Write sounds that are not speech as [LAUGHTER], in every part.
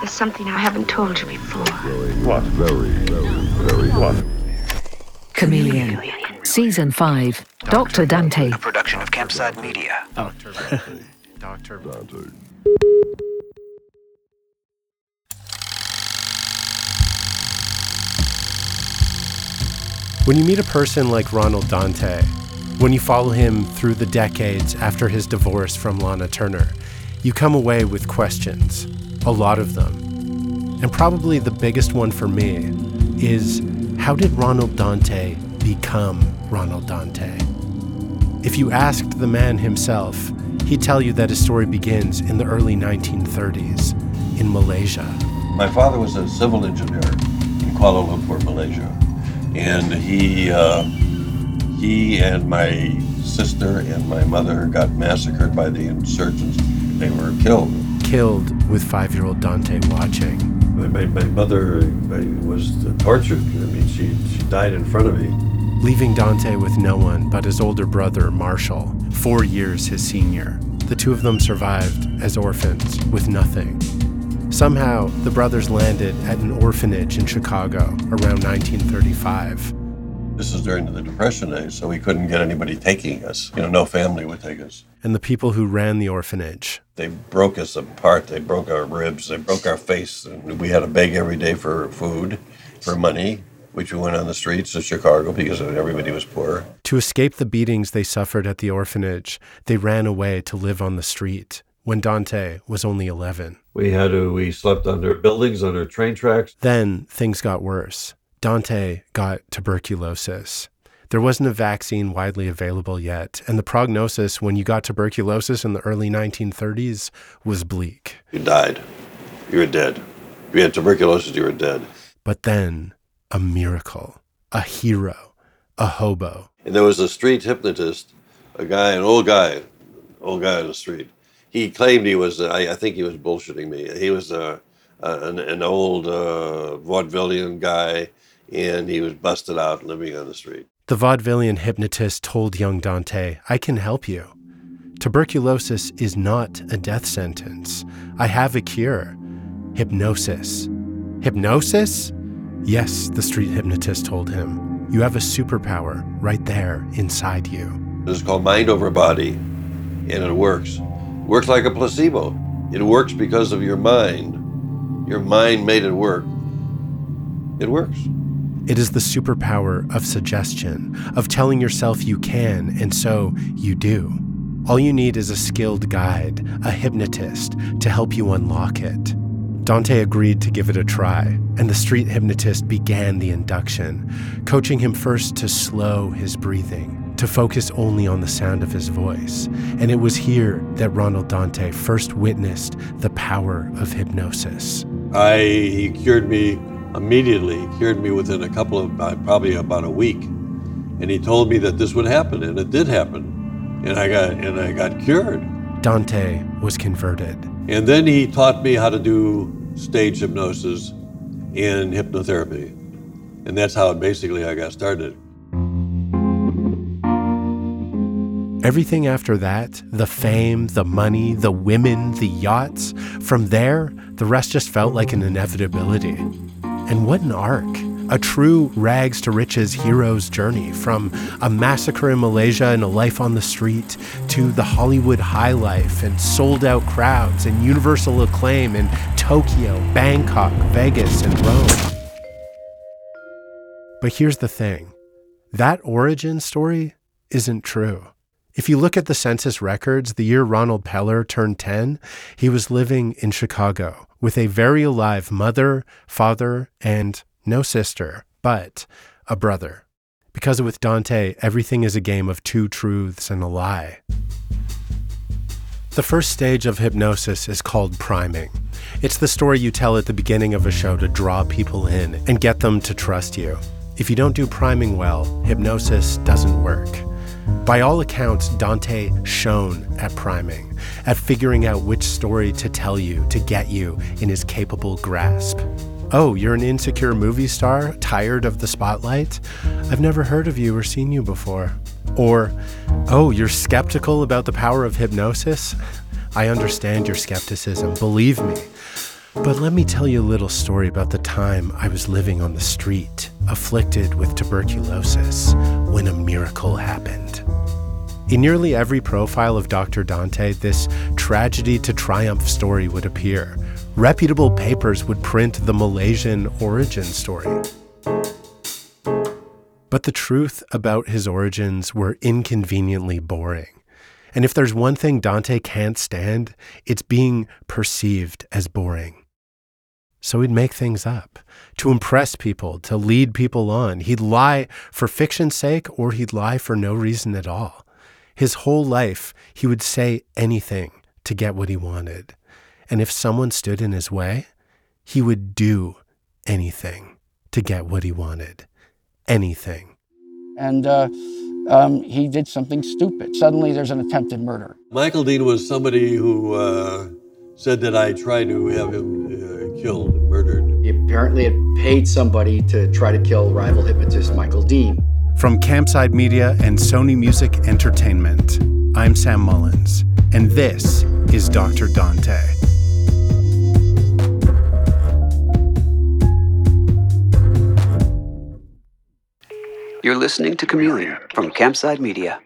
There's something I haven't told you before. What? Very, very, very what? Chameleon. Season 5. Dr. Dante. A production of Campside Media. Doctor. Dante. When you meet a person like Ronald Dante, when you follow him through the decades after his divorce from Lana Turner, you come away with questions, a lot of them. And probably the biggest one for me is how did Ronald Dante become Ronald Dante? If you asked the man himself, he'd tell you that his story begins in the early 1930s in Malaysia. My father was a civil engineer in Kuala Lumpur, Malaysia, and he uh, he and my sister and my mother got massacred by the insurgents. They were killed. Killed with five year old Dante watching. My, my, my mother was tortured. I mean, she she died in front of me. leaving Dante with no one but his older brother, Marshall, four years his senior. The two of them survived as orphans with nothing. Somehow, the brothers landed at an orphanage in Chicago around 1935. This is during the Depression days, so we couldn't get anybody taking us. You know, no family would take us. And the people who ran the orphanage, They broke us apart. They broke our ribs. They broke our face. And we had to beg every day for food, for money, which we went on the streets of Chicago because everybody was poor. to escape the beatings they suffered at the orphanage, they ran away to live on the street when Dante was only 11. We had to. We slept under buildings, under train tracks. Then things got worse. Dante got tuberculosis. There wasn't a vaccine widely available yet, and the prognosis when you got tuberculosis in the early 1930s was bleak. You died. You were dead. If you had tuberculosis, you were dead. But then, a miracle, a hero, a hobo. And there was a street hypnotist, a guy, an old guy, old guy on the street. He claimed he was. I, I think he was bullshitting me. He was a, a an, an old uh, vaudevillian guy, and he was busted out living on the street. The vaudevillian hypnotist told young Dante, I can help you. Tuberculosis is not a death sentence. I have a cure hypnosis. Hypnosis? Yes, the street hypnotist told him. You have a superpower right there inside you. It's called mind over body, and it works. Works like a placebo. It works because of your mind. Your mind made it work. It works. It is the superpower of suggestion, of telling yourself you can, and so you do. All you need is a skilled guide, a hypnotist, to help you unlock it. Dante agreed to give it a try, and the street hypnotist began the induction, coaching him first to slow his breathing, to focus only on the sound of his voice. And it was here that Ronald Dante first witnessed the power of hypnosis. I he cured me immediately. Cured me within a couple of uh, probably about a week, and he told me that this would happen, and it did happen, and I got and I got cured. Dante was converted. And then he taught me how to do stage hypnosis and hypnotherapy, and that's how basically I got started. Everything after that, the fame, the money, the women, the yachts, from there, the rest just felt like an inevitability. And what an arc! A true rags to riches hero's journey from a massacre in Malaysia and a life on the street to the Hollywood high life and sold out crowds and universal acclaim in Tokyo, Bangkok, Vegas, and Rome. But here's the thing that origin story isn't true. If you look at the census records, the year Ronald Peller turned 10, he was living in Chicago with a very alive mother, father, and no sister, but a brother. Because with Dante, everything is a game of two truths and a lie. The first stage of hypnosis is called priming. It's the story you tell at the beginning of a show to draw people in and get them to trust you. If you don't do priming well, hypnosis doesn't work. By all accounts, Dante shone at priming, at figuring out which story to tell you to get you in his capable grasp. Oh, you're an insecure movie star, tired of the spotlight? I've never heard of you or seen you before. Or, oh, you're skeptical about the power of hypnosis? I understand your skepticism, believe me. But let me tell you a little story about the time I was living on the street, afflicted with tuberculosis, when a miracle happened. In nearly every profile of Dr. Dante, this tragedy to triumph story would appear. Reputable papers would print the Malaysian origin story. But the truth about his origins were inconveniently boring. And if there's one thing Dante can't stand, it's being perceived as boring. So he'd make things up to impress people, to lead people on. He'd lie for fiction's sake or he'd lie for no reason at all. His whole life, he would say anything to get what he wanted. And if someone stood in his way, he would do anything to get what he wanted. Anything. And uh, um, he did something stupid. Suddenly there's an attempted murder. Michael Dean was somebody who uh, said that I tried to have him uh, killed, murdered. He apparently had paid somebody to try to kill rival hypnotist Michael Dean. From Campside Media and Sony Music Entertainment, I'm Sam Mullins, and this is Dr. Dante. You're listening to Chameleon from Campside Media.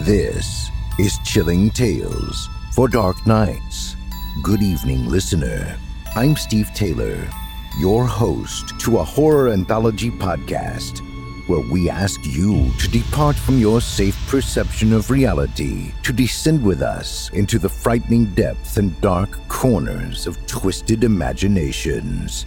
This is Chilling Tales for Dark Nights. Good evening, listener. I'm Steve Taylor, your host to a horror anthology podcast where we ask you to depart from your safe perception of reality to descend with us into the frightening depths and dark corners of twisted imaginations.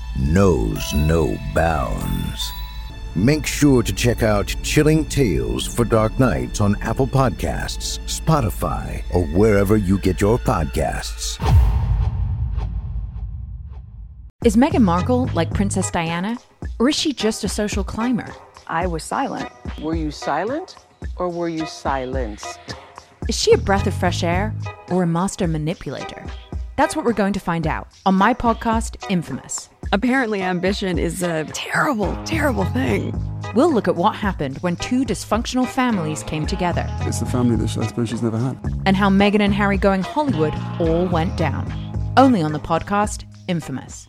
knows no bounds. Make sure to check out Chilling Tales for Dark Nights on Apple Podcasts, Spotify, or wherever you get your podcasts. Is Meghan Markle like Princess Diana? Or is she just a social climber? I was silent. Were you silent or were you silenced? Is she a breath of fresh air or a master manipulator? That's what we're going to find out on my podcast, Infamous. Apparently, ambition is a terrible, terrible thing. We'll look at what happened when two dysfunctional families came together. It's the family that I suppose she's never had. And how Meghan and Harry going Hollywood all went down. Only on the podcast, Infamous.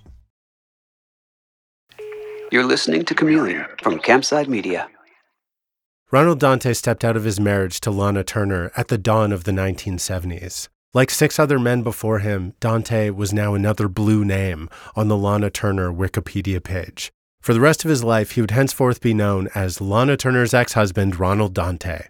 You're listening to Chameleon from Campside Media. Ronald Dante stepped out of his marriage to Lana Turner at the dawn of the 1970s. Like six other men before him, Dante was now another blue name on the Lana Turner Wikipedia page. For the rest of his life, he would henceforth be known as Lana Turner's ex husband, Ronald Dante.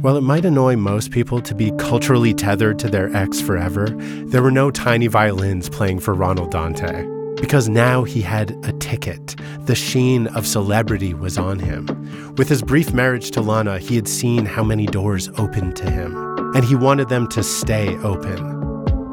While it might annoy most people to be culturally tethered to their ex forever, there were no tiny violins playing for Ronald Dante. Because now he had a ticket. The sheen of celebrity was on him. With his brief marriage to Lana, he had seen how many doors opened to him and he wanted them to stay open.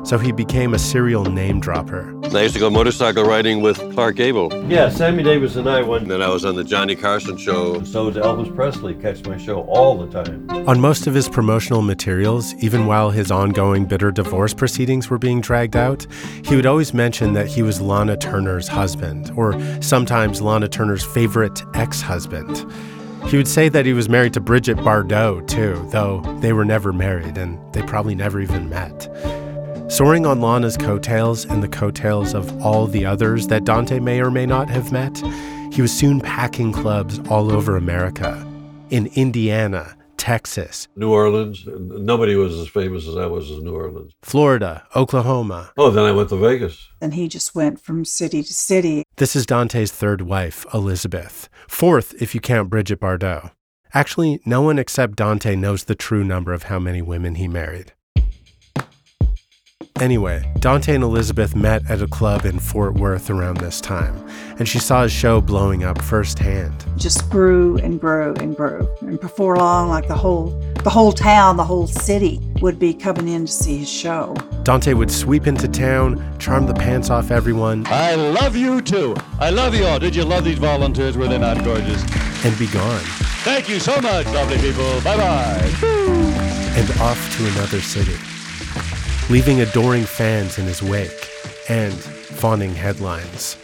So he became a serial name dropper. I used to go motorcycle riding with Clark Gable. Yeah, Sammy Davis and I went. And then I was on the Johnny Carson show. So did Elvis Presley catch my show all the time. On most of his promotional materials, even while his ongoing bitter divorce proceedings were being dragged out, he would always mention that he was Lana Turner's husband, or sometimes Lana Turner's favorite ex husband. He would say that he was married to Brigitte Bardot, too, though they were never married and they probably never even met. Soaring on Lana's coattails and the coattails of all the others that Dante may or may not have met, he was soon packing clubs all over America. In Indiana, Texas, New Orleans. Nobody was as famous as I was in New Orleans. Florida, Oklahoma. Oh, then I went to Vegas. And he just went from city to city. This is Dante's third wife, Elizabeth. Fourth, if you count Brigitte Bardot. Actually, no one except Dante knows the true number of how many women he married. Anyway, Dante and Elizabeth met at a club in Fort Worth around this time, and she saw his show blowing up firsthand. Just grew and grew and grew. And before long, like the whole The whole town, the whole city would be coming in to see his show. Dante would sweep into town, charm the pants off everyone, I love you too. I love you all. Did you love these volunteers? Were they not gorgeous? and be gone, Thank you so much, lovely people. Bye bye. and off to another city, leaving adoring fans in his wake and fawning headlines.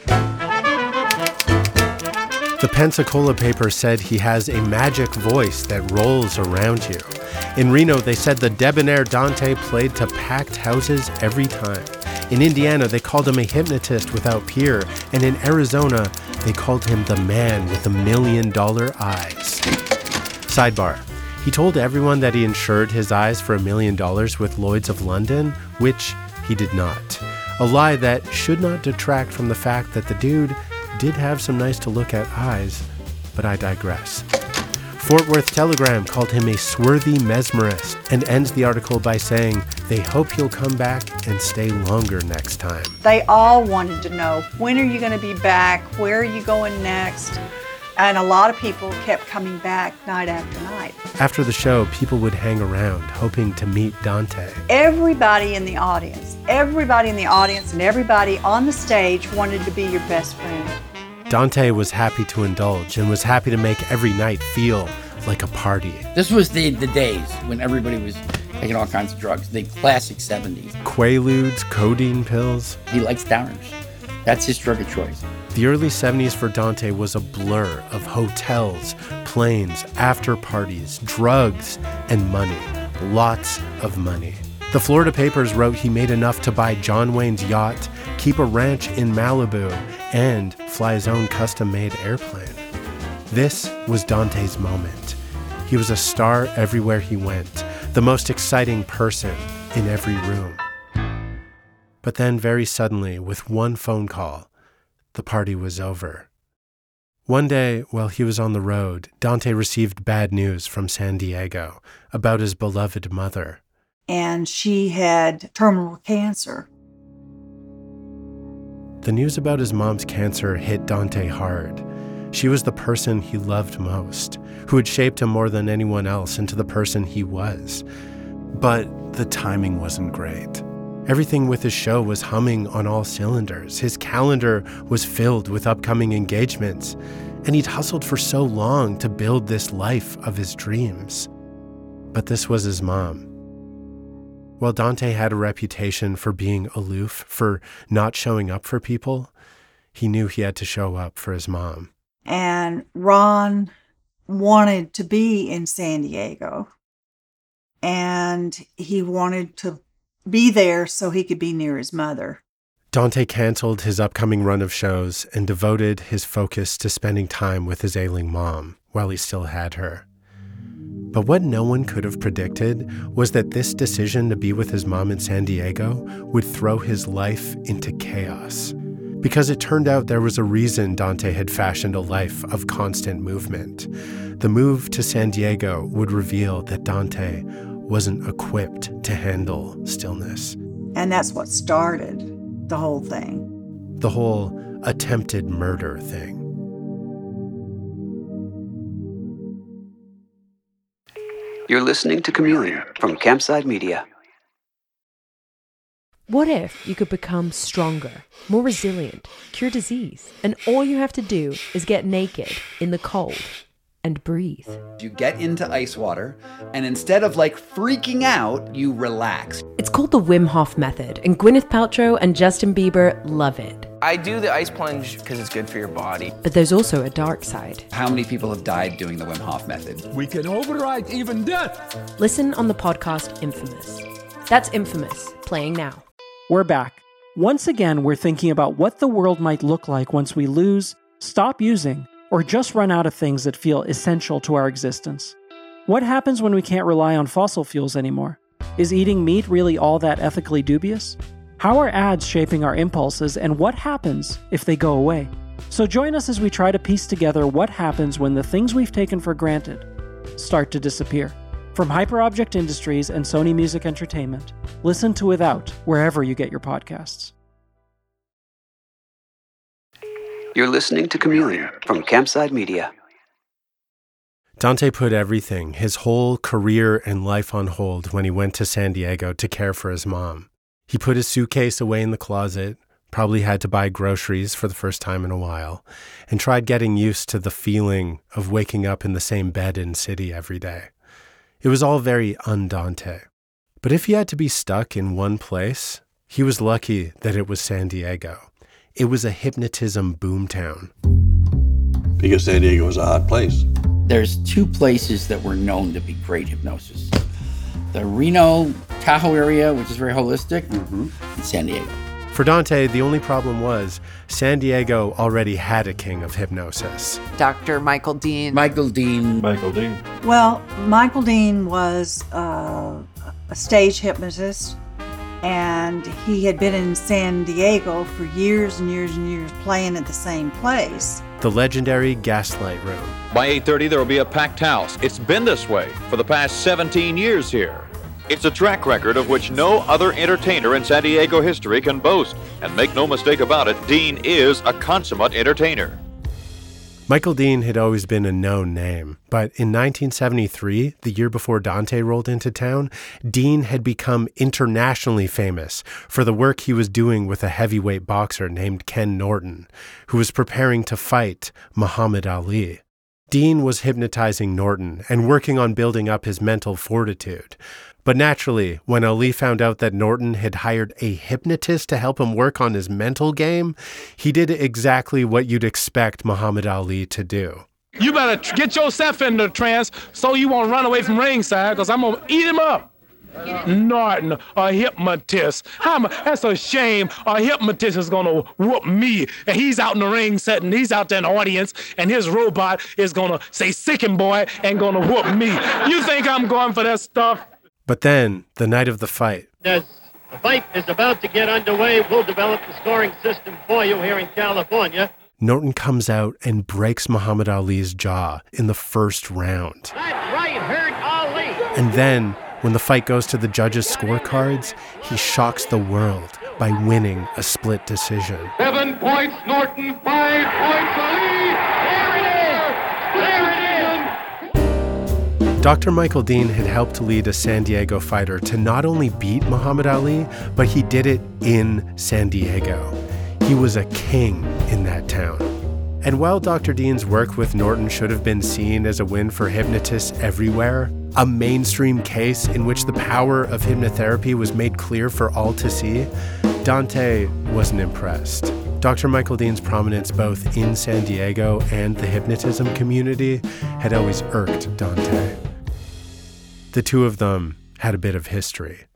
The Pensacola paper said he has a magic voice that rolls around you. In Reno, they said the debonair Dante played to packed houses every time. In Indiana, they called him a hypnotist without peer. And in Arizona, they called him the man with the million dollar eyes. Sidebar. He told everyone that he insured his eyes for a million dollars with Lloyd's of London, which he did not. A lie that should not detract from the fact that the dude did have some nice to look at eyes, but I digress. Fort Worth Telegram called him a swarthy mesmerist and ends the article by saying they hope he'll come back and stay longer next time. They all wanted to know when are you going to be back? Where are you going next? And a lot of people kept coming back night after night. After the show, people would hang around hoping to meet Dante. Everybody in the audience, everybody in the audience, and everybody on the stage wanted to be your best friend. Dante was happy to indulge and was happy to make every night feel like a party. This was the, the days when everybody was taking all kinds of drugs, the classic 70s. Quaaludes, codeine pills. He likes downers. That's his drug of choice. The early 70s for Dante was a blur of hotels, planes, after parties, drugs, and money. Lots of money. The Florida papers wrote he made enough to buy John Wayne's yacht, keep a ranch in Malibu, and fly his own custom made airplane. This was Dante's moment. He was a star everywhere he went, the most exciting person in every room. But then, very suddenly, with one phone call, the party was over. One day, while he was on the road, Dante received bad news from San Diego about his beloved mother. And she had terminal cancer. The news about his mom's cancer hit Dante hard. She was the person he loved most, who had shaped him more than anyone else into the person he was. But the timing wasn't great. Everything with his show was humming on all cylinders. His calendar was filled with upcoming engagements, and he'd hustled for so long to build this life of his dreams. But this was his mom. While Dante had a reputation for being aloof, for not showing up for people, he knew he had to show up for his mom. And Ron wanted to be in San Diego. And he wanted to be there so he could be near his mother. Dante canceled his upcoming run of shows and devoted his focus to spending time with his ailing mom while he still had her. But what no one could have predicted was that this decision to be with his mom in San Diego would throw his life into chaos. Because it turned out there was a reason Dante had fashioned a life of constant movement. The move to San Diego would reveal that Dante wasn't equipped to handle stillness. And that's what started the whole thing. The whole attempted murder thing. You're listening to Chameleon from Campside Media. What if you could become stronger, more resilient, cure disease, and all you have to do is get naked in the cold and breathe? You get into ice water, and instead of like freaking out, you relax. It's called the Wim Hof Method, and Gwyneth Paltrow and Justin Bieber love it. I do the ice plunge because it's good for your body. But there's also a dark side. How many people have died doing the Wim Hof method? We can override even death. Listen on the podcast Infamous. That's Infamous, playing now. We're back. Once again, we're thinking about what the world might look like once we lose, stop using, or just run out of things that feel essential to our existence. What happens when we can't rely on fossil fuels anymore? Is eating meat really all that ethically dubious? How are ads shaping our impulses, and what happens if they go away? So join us as we try to piece together what happens when the things we've taken for granted start to disappear. From Hyperobject Industries and Sony Music Entertainment, listen to Without wherever you get your podcasts. You're listening to Chameleon from Campside Media. Dante put everything, his whole career and life on hold when he went to San Diego to care for his mom. He put his suitcase away in the closet, probably had to buy groceries for the first time in a while, and tried getting used to the feeling of waking up in the same bed in city every day. It was all very undante. But if he had to be stuck in one place, he was lucky that it was San Diego. It was a hypnotism boomtown. Because San Diego was a hot place. There's two places that were known to be great hypnosis the Reno Tahoe area, which is very holistic, and San Diego. For Dante, the only problem was San Diego already had a king of hypnosis. Dr. Michael Dean. Michael Dean. Michael Dean. Well, Michael Dean was uh, a stage hypnotist, and he had been in San Diego for years and years and years playing at the same place. The legendary Gaslight Room. By 8:30 there will be a packed house. It's been this way for the past 17 years here. It's a track record of which no other entertainer in San Diego history can boast. And make no mistake about it, Dean is a consummate entertainer. Michael Dean had always been a known name, but in 1973, the year before Dante rolled into town, Dean had become internationally famous for the work he was doing with a heavyweight boxer named Ken Norton, who was preparing to fight Muhammad Ali. Dean was hypnotizing Norton and working on building up his mental fortitude. But naturally, when Ali found out that Norton had hired a hypnotist to help him work on his mental game, he did exactly what you'd expect Muhammad Ali to do. You better get yourself in the trance so you won't run away from ringside, because I'm going to eat him up. Norton, a hypnotist. How am I- that's a shame. A hypnotist is gonna whoop me, and he's out in the ring setting. He's out there in the audience, and his robot is gonna say "sickin' boy" and gonna whoop me. You think I'm going for that stuff? But then, the night of the fight, As the fight is about to get underway, we'll develop the scoring system for you here in California. Norton comes out and breaks Muhammad Ali's jaw in the first round. That right hurt Ali. And then, when the fight goes to the judges' scorecards, he shocks the world by winning a split decision. Seven points, Norton. Five points, Ali. Dr. Michael Dean had helped lead a San Diego fighter to not only beat Muhammad Ali, but he did it in San Diego. He was a king in that town. And while Dr. Dean's work with Norton should have been seen as a win for hypnotists everywhere, a mainstream case in which the power of hypnotherapy was made clear for all to see, Dante wasn't impressed. Dr. Michael Dean's prominence both in San Diego and the hypnotism community had always irked Dante. The two of them had a bit of history.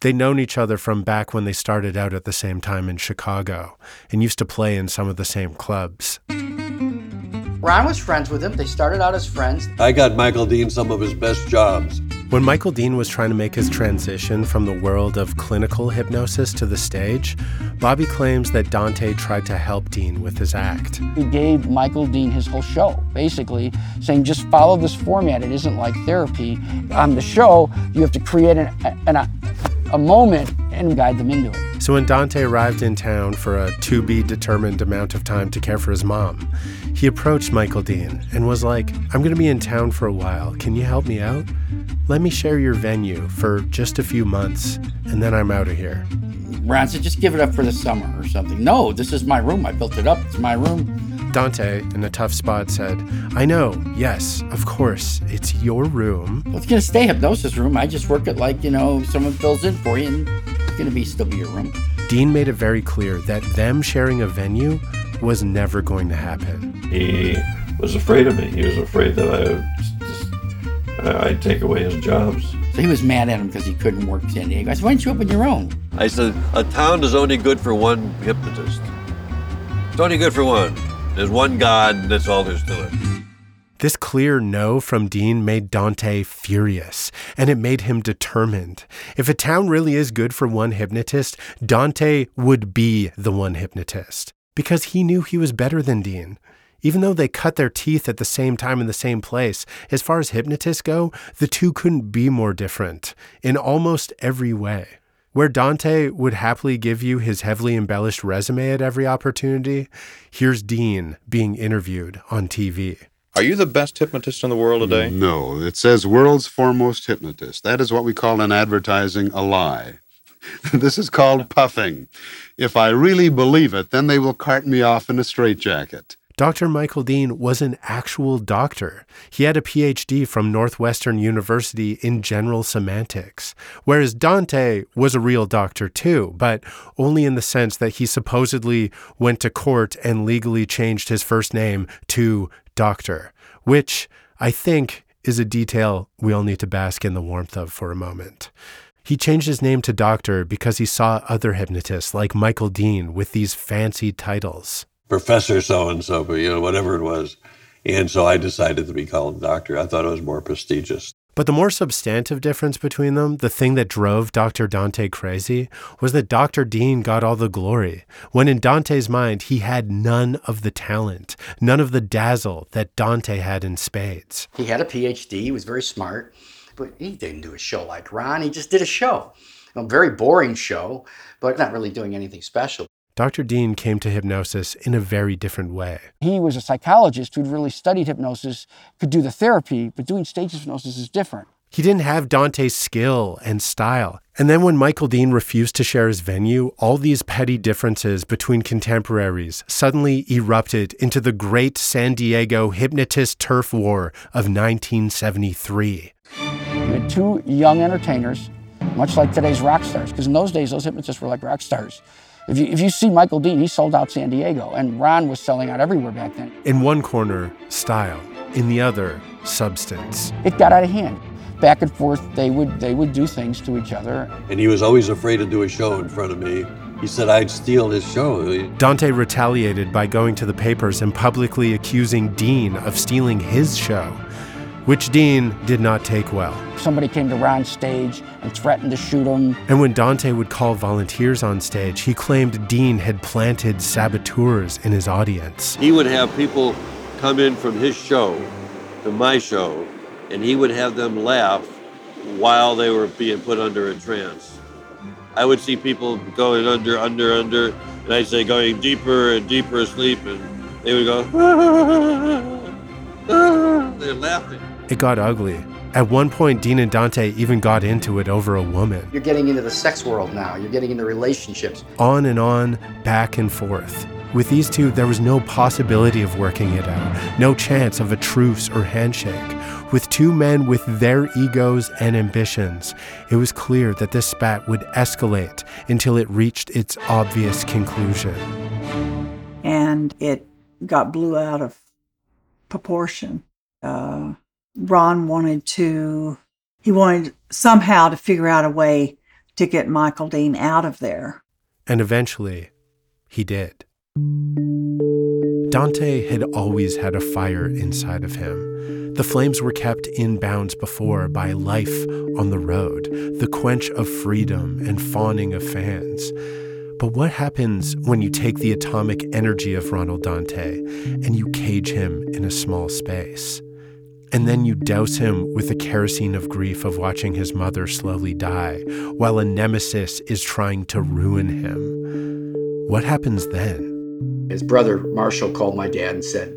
They'd known each other from back when they started out at the same time in Chicago and used to play in some of the same clubs. Ron was friends with him. They started out as friends. I got Michael Dean some of his best jobs. When Michael Dean was trying to make his transition from the world of clinical hypnosis to the stage, Bobby claims that Dante tried to help Dean with his act. He gave Michael Dean his whole show, basically saying just follow this format. It isn't like therapy. On the show, you have to create an, an, a, a moment and guide them into it. So when Dante arrived in town for a to be determined amount of time to care for his mom, he approached Michael Dean and was like, I'm going to be in town for a while. Can you help me out? Let me share your venue for just a few months, and then I'm out of here. Ron said, just give it up for the summer or something. No, this is my room. I built it up. It's my room. Dante, in a tough spot, said, I know, yes, of course, it's your room. Well, it's going to stay hypnosis room. I just work it like, you know, someone fills in for you and it's going to be still be your room. Dean made it very clear that them sharing a venue was never going to happen. He was afraid of me. He was afraid that I would just, I'd take away his jobs. So he was mad at him because he couldn't work San Diego. I said, why don't you open your own? I said, a town is only good for one hypnotist. It's only good for one. There's one God, that's all there's to it. This clear no from Dean made Dante furious, and it made him determined. If a town really is good for one hypnotist, Dante would be the one hypnotist, because he knew he was better than Dean. Even though they cut their teeth at the same time in the same place, as far as hypnotists go, the two couldn't be more different in almost every way. Where Dante would happily give you his heavily embellished resume at every opportunity, here's Dean being interviewed on TV. Are you the best hypnotist in the world today? No, it says world's foremost hypnotist. That is what we call in advertising a lie. [LAUGHS] this is called puffing. If I really believe it, then they will cart me off in a straitjacket. Dr. Michael Dean was an actual doctor. He had a PhD from Northwestern University in general semantics, whereas Dante was a real doctor too, but only in the sense that he supposedly went to court and legally changed his first name to Doctor, which I think is a detail we all need to bask in the warmth of for a moment. He changed his name to Doctor because he saw other hypnotists like Michael Dean with these fancy titles. Professor so and so, but you know, whatever it was. And so I decided to be called doctor. I thought it was more prestigious. But the more substantive difference between them, the thing that drove Dr. Dante crazy, was that Dr. Dean got all the glory, when in Dante's mind, he had none of the talent, none of the dazzle that Dante had in spades. He had a PhD, he was very smart, but he didn't do a show like Ron. He just did a show. A very boring show, but not really doing anything special. Dr. Dean came to hypnosis in a very different way. He was a psychologist who'd really studied hypnosis, could do the therapy, but doing stage hypnosis is different. He didn't have Dante's skill and style. And then when Michael Dean refused to share his venue, all these petty differences between contemporaries suddenly erupted into the great San Diego hypnotist turf war of 1973. You had two young entertainers, much like today's rock stars, because in those days, those hypnotists were like rock stars. If you, if you see Michael Dean, he sold out San Diego, and Ron was selling out everywhere back then. In one corner, style. In the other, substance. It got out of hand. Back and forth, they would they would do things to each other. And he was always afraid to do a show in front of me. He said I'd steal his show. Dante retaliated by going to the papers and publicly accusing Dean of stealing his show, which Dean did not take well. Somebody came to Ron's stage and threatened to shoot him. And when Dante would call volunteers on stage, he claimed Dean had planted saboteurs in his audience. He would have people come in from his show to my show, and he would have them laugh while they were being put under a trance. I would see people going under, under, under, and I'd say going deeper and deeper asleep, and they would go, [LAUGHS] they're laughing. It got ugly. At one point, Dean and Dante even got into it over a woman. You're getting into the sex world now. You're getting into relationships. On and on, back and forth. With these two, there was no possibility of working it out, no chance of a truce or handshake. With two men with their egos and ambitions, it was clear that this spat would escalate until it reached its obvious conclusion. And it got blew out of proportion. Uh, Ron wanted to, he wanted somehow to figure out a way to get Michael Dean out of there. And eventually, he did. Dante had always had a fire inside of him. The flames were kept in bounds before by life on the road, the quench of freedom and fawning of fans. But what happens when you take the atomic energy of Ronald Dante and you cage him in a small space? And then you douse him with the kerosene of grief of watching his mother slowly die while a nemesis is trying to ruin him. What happens then? His brother Marshall called my dad and said,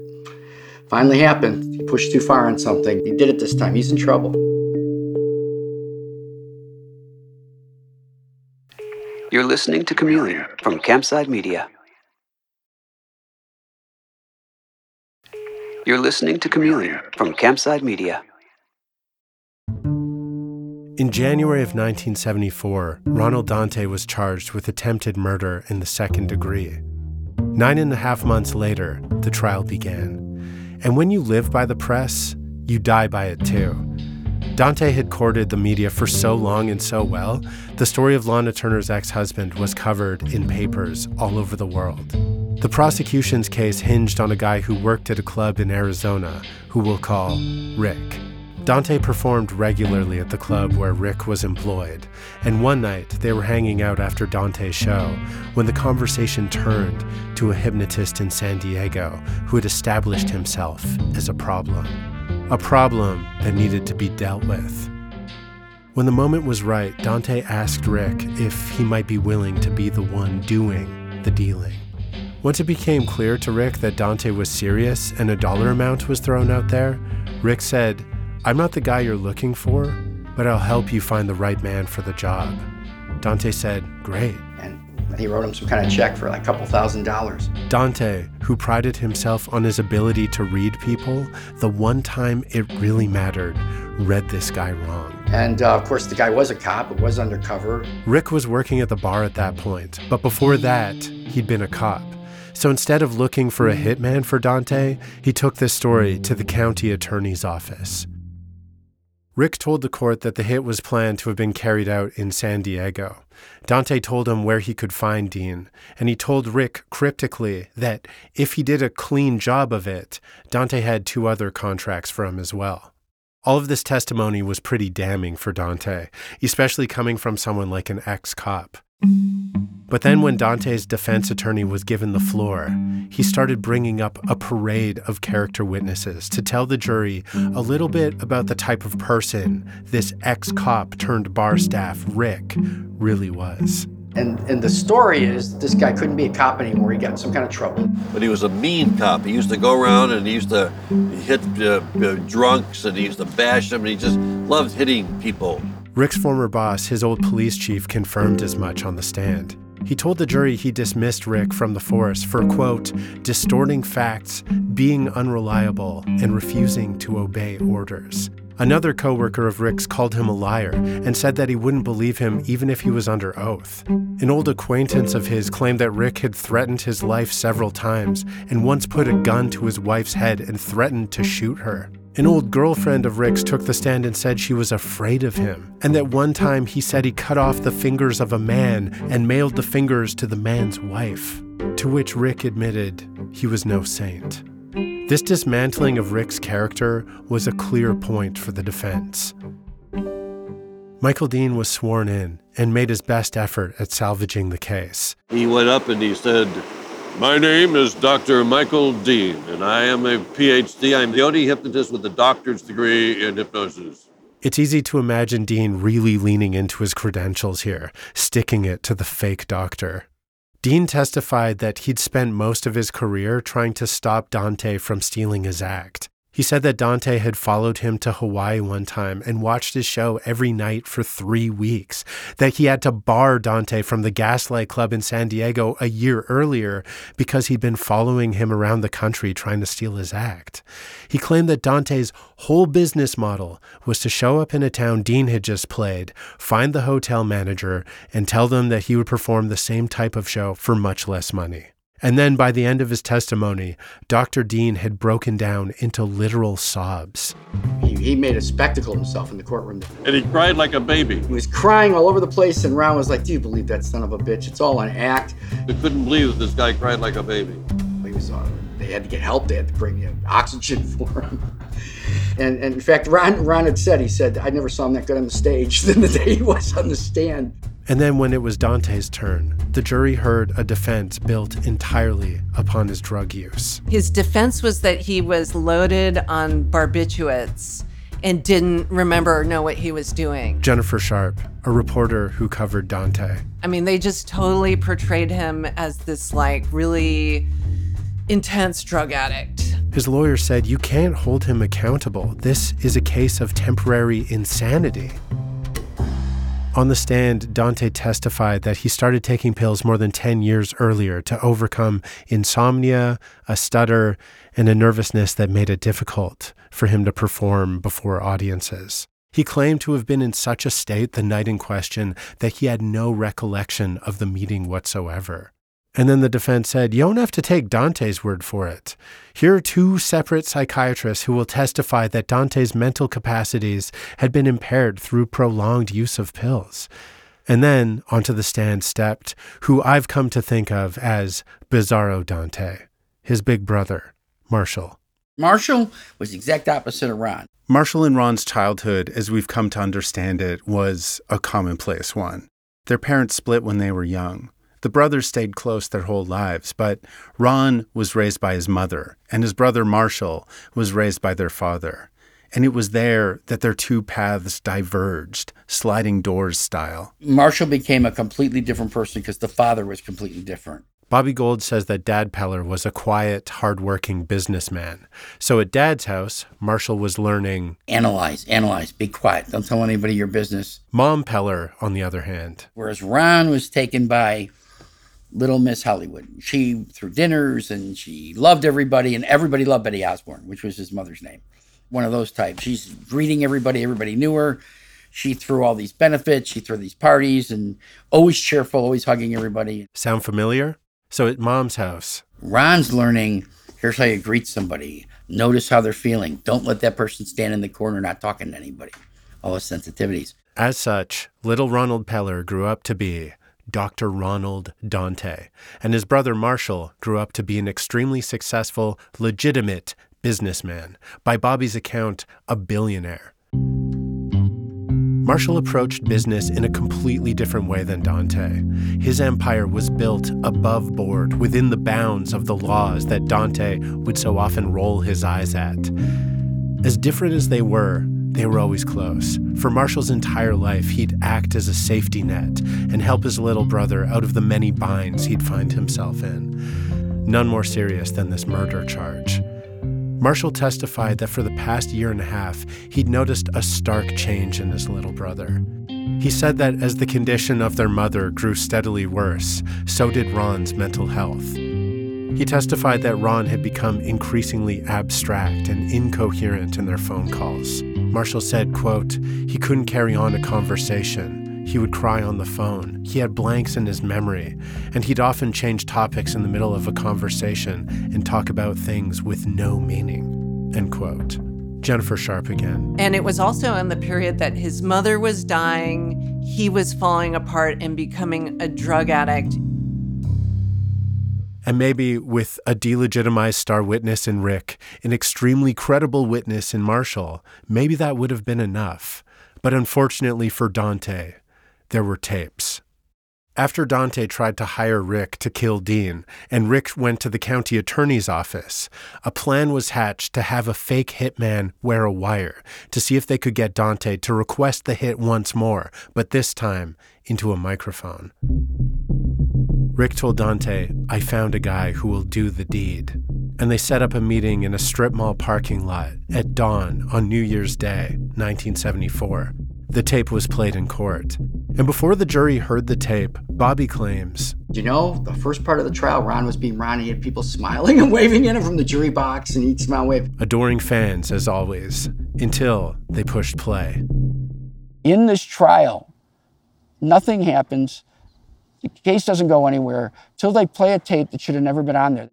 Finally happened. He pushed too far on something. He did it this time. He's in trouble. You're listening to Chameleon from Campside Media. You're listening to Chameleon from Campside Media. In January of 1974, Ronald Dante was charged with attempted murder in the second degree. Nine and a half months later, the trial began. And when you live by the press, you die by it too. Dante had courted the media for so long and so well, the story of Lana Turner's ex husband was covered in papers all over the world. The prosecution's case hinged on a guy who worked at a club in Arizona who we'll call Rick. Dante performed regularly at the club where Rick was employed, and one night they were hanging out after Dante's show when the conversation turned to a hypnotist in San Diego who had established himself as a problem. A problem that needed to be dealt with. When the moment was right, Dante asked Rick if he might be willing to be the one doing the dealing. Once it became clear to Rick that Dante was serious and a dollar amount was thrown out there, Rick said, I'm not the guy you're looking for, but I'll help you find the right man for the job. Dante said, Great. And he wrote him some kind of check for like a couple thousand dollars. Dante, who prided himself on his ability to read people, the one time it really mattered, read this guy wrong. And uh, of course, the guy was a cop, it was undercover. Rick was working at the bar at that point, but before that, he'd been a cop. So instead of looking for a hmm. hitman for Dante, he took this story to the hmm. county attorney's office. Rick told the court that the hit was planned to have been carried out in San Diego. Dante told him where he could find Dean, and he told Rick cryptically that if he did a clean job of it, Dante had two other contracts for him as well. All of this testimony was pretty damning for Dante, especially coming from someone like an ex cop. But then, when Dante's defense attorney was given the floor, he started bringing up a parade of character witnesses to tell the jury a little bit about the type of person this ex cop turned bar staff, Rick, really was. And, and the story is this guy couldn't be a cop anymore. He got in some kind of trouble. But he was a mean cop. He used to go around and he used to hit uh, uh, drunks and he used to bash them and he just loved hitting people. Rick's former boss, his old police chief, confirmed as much on the stand. He told the jury he dismissed Rick from the force for, quote, distorting facts, being unreliable, and refusing to obey orders. Another coworker of Rick's called him a liar and said that he wouldn't believe him even if he was under oath. An old acquaintance of his claimed that Rick had threatened his life several times and once put a gun to his wife's head and threatened to shoot her. An old girlfriend of Rick's took the stand and said she was afraid of him, and that one time he said he cut off the fingers of a man and mailed the fingers to the man's wife. To which Rick admitted he was no saint. This dismantling of Rick's character was a clear point for the defense. Michael Dean was sworn in and made his best effort at salvaging the case. He went up and he said, My name is Dr. Michael Dean, and I am a PhD. I'm the only hypnotist with a doctor's degree in hypnosis. It's easy to imagine Dean really leaning into his credentials here, sticking it to the fake doctor. Dean testified that he'd spent most of his career trying to stop Dante from stealing his act. He said that Dante had followed him to Hawaii one time and watched his show every night for three weeks, that he had to bar Dante from the Gaslight Club in San Diego a year earlier because he'd been following him around the country trying to steal his act. He claimed that Dante's whole business model was to show up in a town Dean had just played, find the hotel manager, and tell them that he would perform the same type of show for much less money. And then by the end of his testimony, Dr. Dean had broken down into literal sobs. He, he made a spectacle of himself in the courtroom. And he cried like a baby. He was crying all over the place, and Ron was like, Do you believe that son of a bitch? It's all an act. They couldn't believe that this guy cried like a baby. He was, uh, they had to get help. They had to bring in oxygen [LAUGHS] for him. And, and in fact, Ron, Ron had said, he said, I never saw him that good on the stage [LAUGHS] than the day he was on the stand. And then when it was Dante's turn, the jury heard a defense built entirely upon his drug use. His defense was that he was loaded on barbiturates and didn't remember or know what he was doing. Jennifer Sharp, a reporter who covered Dante. I mean, they just totally portrayed him as this like really intense drug addict. His lawyer said, You can't hold him accountable. This is a case of temporary insanity. On the stand, Dante testified that he started taking pills more than 10 years earlier to overcome insomnia, a stutter, and a nervousness that made it difficult for him to perform before audiences. He claimed to have been in such a state the night in question that he had no recollection of the meeting whatsoever. And then the defense said, You don't have to take Dante's word for it. Here are two separate psychiatrists who will testify that Dante's mental capacities had been impaired through prolonged use of pills. And then onto the stand stepped who I've come to think of as Bizarro Dante, his big brother, Marshall. Marshall was the exact opposite of Ron. Marshall and Ron's childhood, as we've come to understand it, was a commonplace one. Their parents split when they were young. The brothers stayed close their whole lives, but Ron was raised by his mother, and his brother Marshall was raised by their father. And it was there that their two paths diverged, sliding doors style. Marshall became a completely different person because the father was completely different. Bobby Gold says that Dad Peller was a quiet, hardworking businessman. So at Dad's house, Marshall was learning Analyze, analyze, be quiet. Don't tell anybody your business. Mom Peller, on the other hand, Whereas Ron was taken by little Miss Hollywood. She threw dinners and she loved everybody, and everybody loved Betty Osborne, which was his mother's name. One of those types. She's greeting everybody, everybody knew her. She threw all these benefits, she threw these parties, and always cheerful, always hugging everybody. sound familiar? So at Mom's house, Ron's learning here's how you greet somebody. Notice how they're feeling. Don't let that person stand in the corner not talking to anybody. All the sensitivities. As such, little Ronald Peller grew up to be Dr. Ronald Dante, and his brother Marshall grew up to be an extremely successful, legitimate businessman. By Bobby's account, a billionaire. Marshall approached business in a completely different way than Dante. His empire was built above board, within the bounds of the laws that Dante would so often roll his eyes at. As different as they were, they were always close. For Marshall's entire life, he'd act as a safety net and help his little brother out of the many binds he'd find himself in. None more serious than this murder charge. Marshall testified that for the past year and a half, he'd noticed a stark change in his little brother. He said that as the condition of their mother grew steadily worse, so did Ron's mental health. He testified that Ron had become increasingly abstract and incoherent in their phone calls. Marshall said, quote, he couldn't carry on a conversation. He would cry on the phone. He had blanks in his memory, and he'd often change topics in the middle of a conversation and talk about things with no meaning. End quote. Jennifer Sharp again. And it was also in the period that his mother was dying, he was falling apart and becoming a drug addict. And maybe with a delegitimized star witness in Rick, an extremely credible witness in Marshall, maybe that would have been enough. But unfortunately for Dante, there were tapes. After Dante tried to hire Rick to kill Dean, and Rick went to the county attorney's office, a plan was hatched to have a fake hitman wear a wire to see if they could get Dante to request the hit once more, but this time into a microphone. Rick told Dante, I found a guy who will do the deed. And they set up a meeting in a strip mall parking lot at dawn on New Year's Day, 1974. The tape was played in court. And before the jury heard the tape, Bobby claims You know, the first part of the trial, Ron was being Ron. He had people smiling and [LAUGHS] waving at him from the jury box, and he'd smile and wave. adoring fans as always, until they pushed play. In this trial, nothing happens. The case doesn't go anywhere till they play a tape that should have never been on there.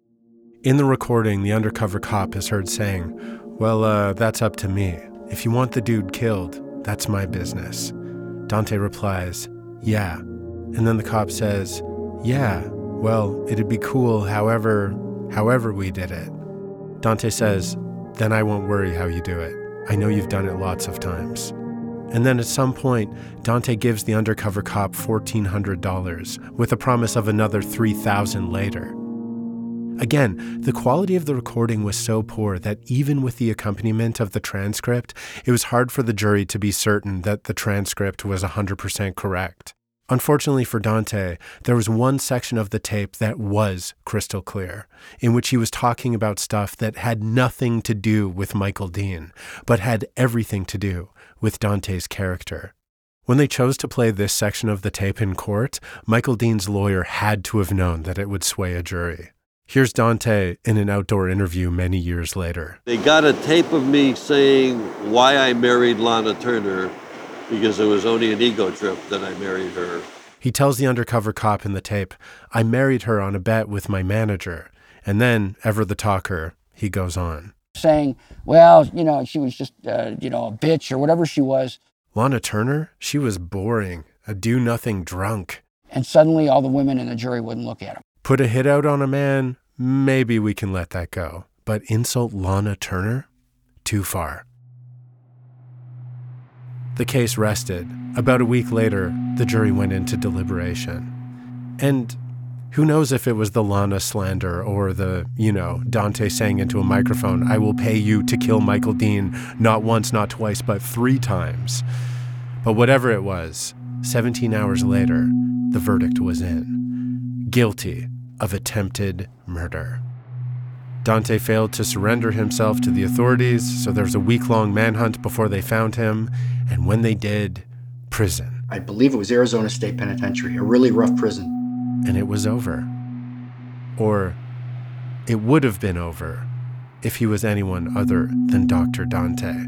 In the recording, the undercover cop is heard saying, Well, uh, that's up to me. If you want the dude killed, that's my business. Dante replies, Yeah. And then the cop says, Yeah, well, it'd be cool however, however we did it. Dante says, Then I won't worry how you do it. I know you've done it lots of times. And then at some point, Dante gives the undercover cop $1,400 with a promise of another 3,000 later. Again, the quality of the recording was so poor that even with the accompaniment of the transcript, it was hard for the jury to be certain that the transcript was 100% correct. Unfortunately for Dante, there was one section of the tape that was crystal clear, in which he was talking about stuff that had nothing to do with Michael Dean, but had everything to do with Dante's character. When they chose to play this section of the tape in court, Michael Dean's lawyer had to have known that it would sway a jury. Here's Dante in an outdoor interview many years later. They got a tape of me saying why I married Lana Turner because it was only an ego trip that I married her. He tells the undercover cop in the tape, I married her on a bet with my manager. And then, ever the talker, he goes on. Saying, well, you know, she was just, uh, you know, a bitch or whatever she was. Lana Turner, she was boring, a do nothing drunk. And suddenly all the women in the jury wouldn't look at him. Put a hit out on a man, maybe we can let that go. But insult Lana Turner? Too far. The case rested. About a week later, the jury went into deliberation. And who knows if it was the Lana slander or the, you know, Dante saying into a microphone, I will pay you to kill Michael Dean not once, not twice, but three times. But whatever it was, 17 hours later, the verdict was in. Guilty of attempted murder. Dante failed to surrender himself to the authorities, so there was a week long manhunt before they found him, and when they did, prison. I believe it was Arizona State Penitentiary, a really rough prison. And it was over. Or it would have been over if he was anyone other than Dr. Dante.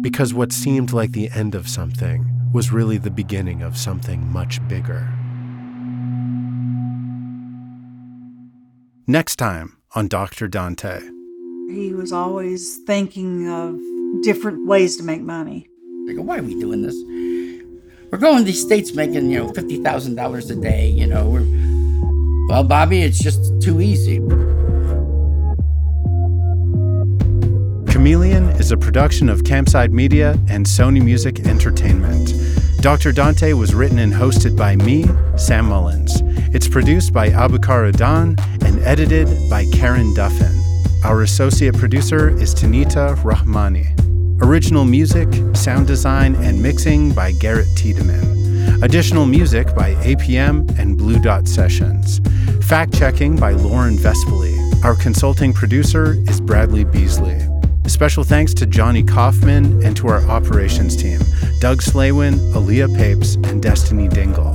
Because what seemed like the end of something was really the beginning of something much bigger. Next time on Dr. Dante. He was always thinking of different ways to make money. I go, why are we doing this? We're going to these states making, you know, $50,000 a day, you know. We're, well, Bobby, it's just too easy. Chameleon is a production of Campside Media and Sony Music Entertainment. Dr. Dante was written and hosted by me, Sam Mullins. It's produced by Abukar Adan and edited by Karen Duffin. Our associate producer is Tanita Rahmani. Original music, sound design, and mixing by Garrett Tiedemann. Additional music by APM and Blue Dot Sessions. Fact checking by Lauren Vespoli. Our consulting producer is Bradley Beasley. Special thanks to Johnny Kaufman and to our operations team Doug Slawin, Aaliyah Papes, and Destiny Dingle.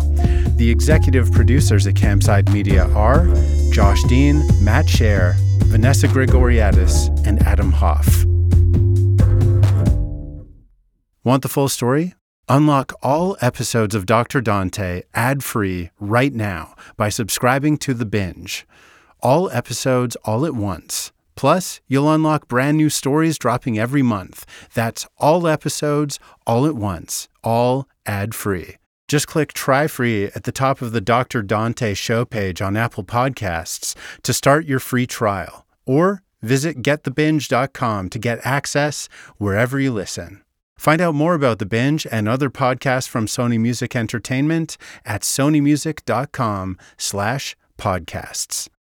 The executive producers at Campside Media are Josh Dean, Matt Shaer, Vanessa Grigoriadis, and Adam Hoff. Want the full story? Unlock all episodes of Dr. Dante ad free right now by subscribing to The Binge. All episodes all at once. Plus, you'll unlock brand new stories dropping every month. That's all episodes all at once, all ad free. Just click try free at the top of the Dr. Dante show page on Apple Podcasts to start your free trial, or visit getthebinge.com to get access wherever you listen. Find out more about The Binge and other podcasts from Sony Music Entertainment at sonymusic.com slash podcasts.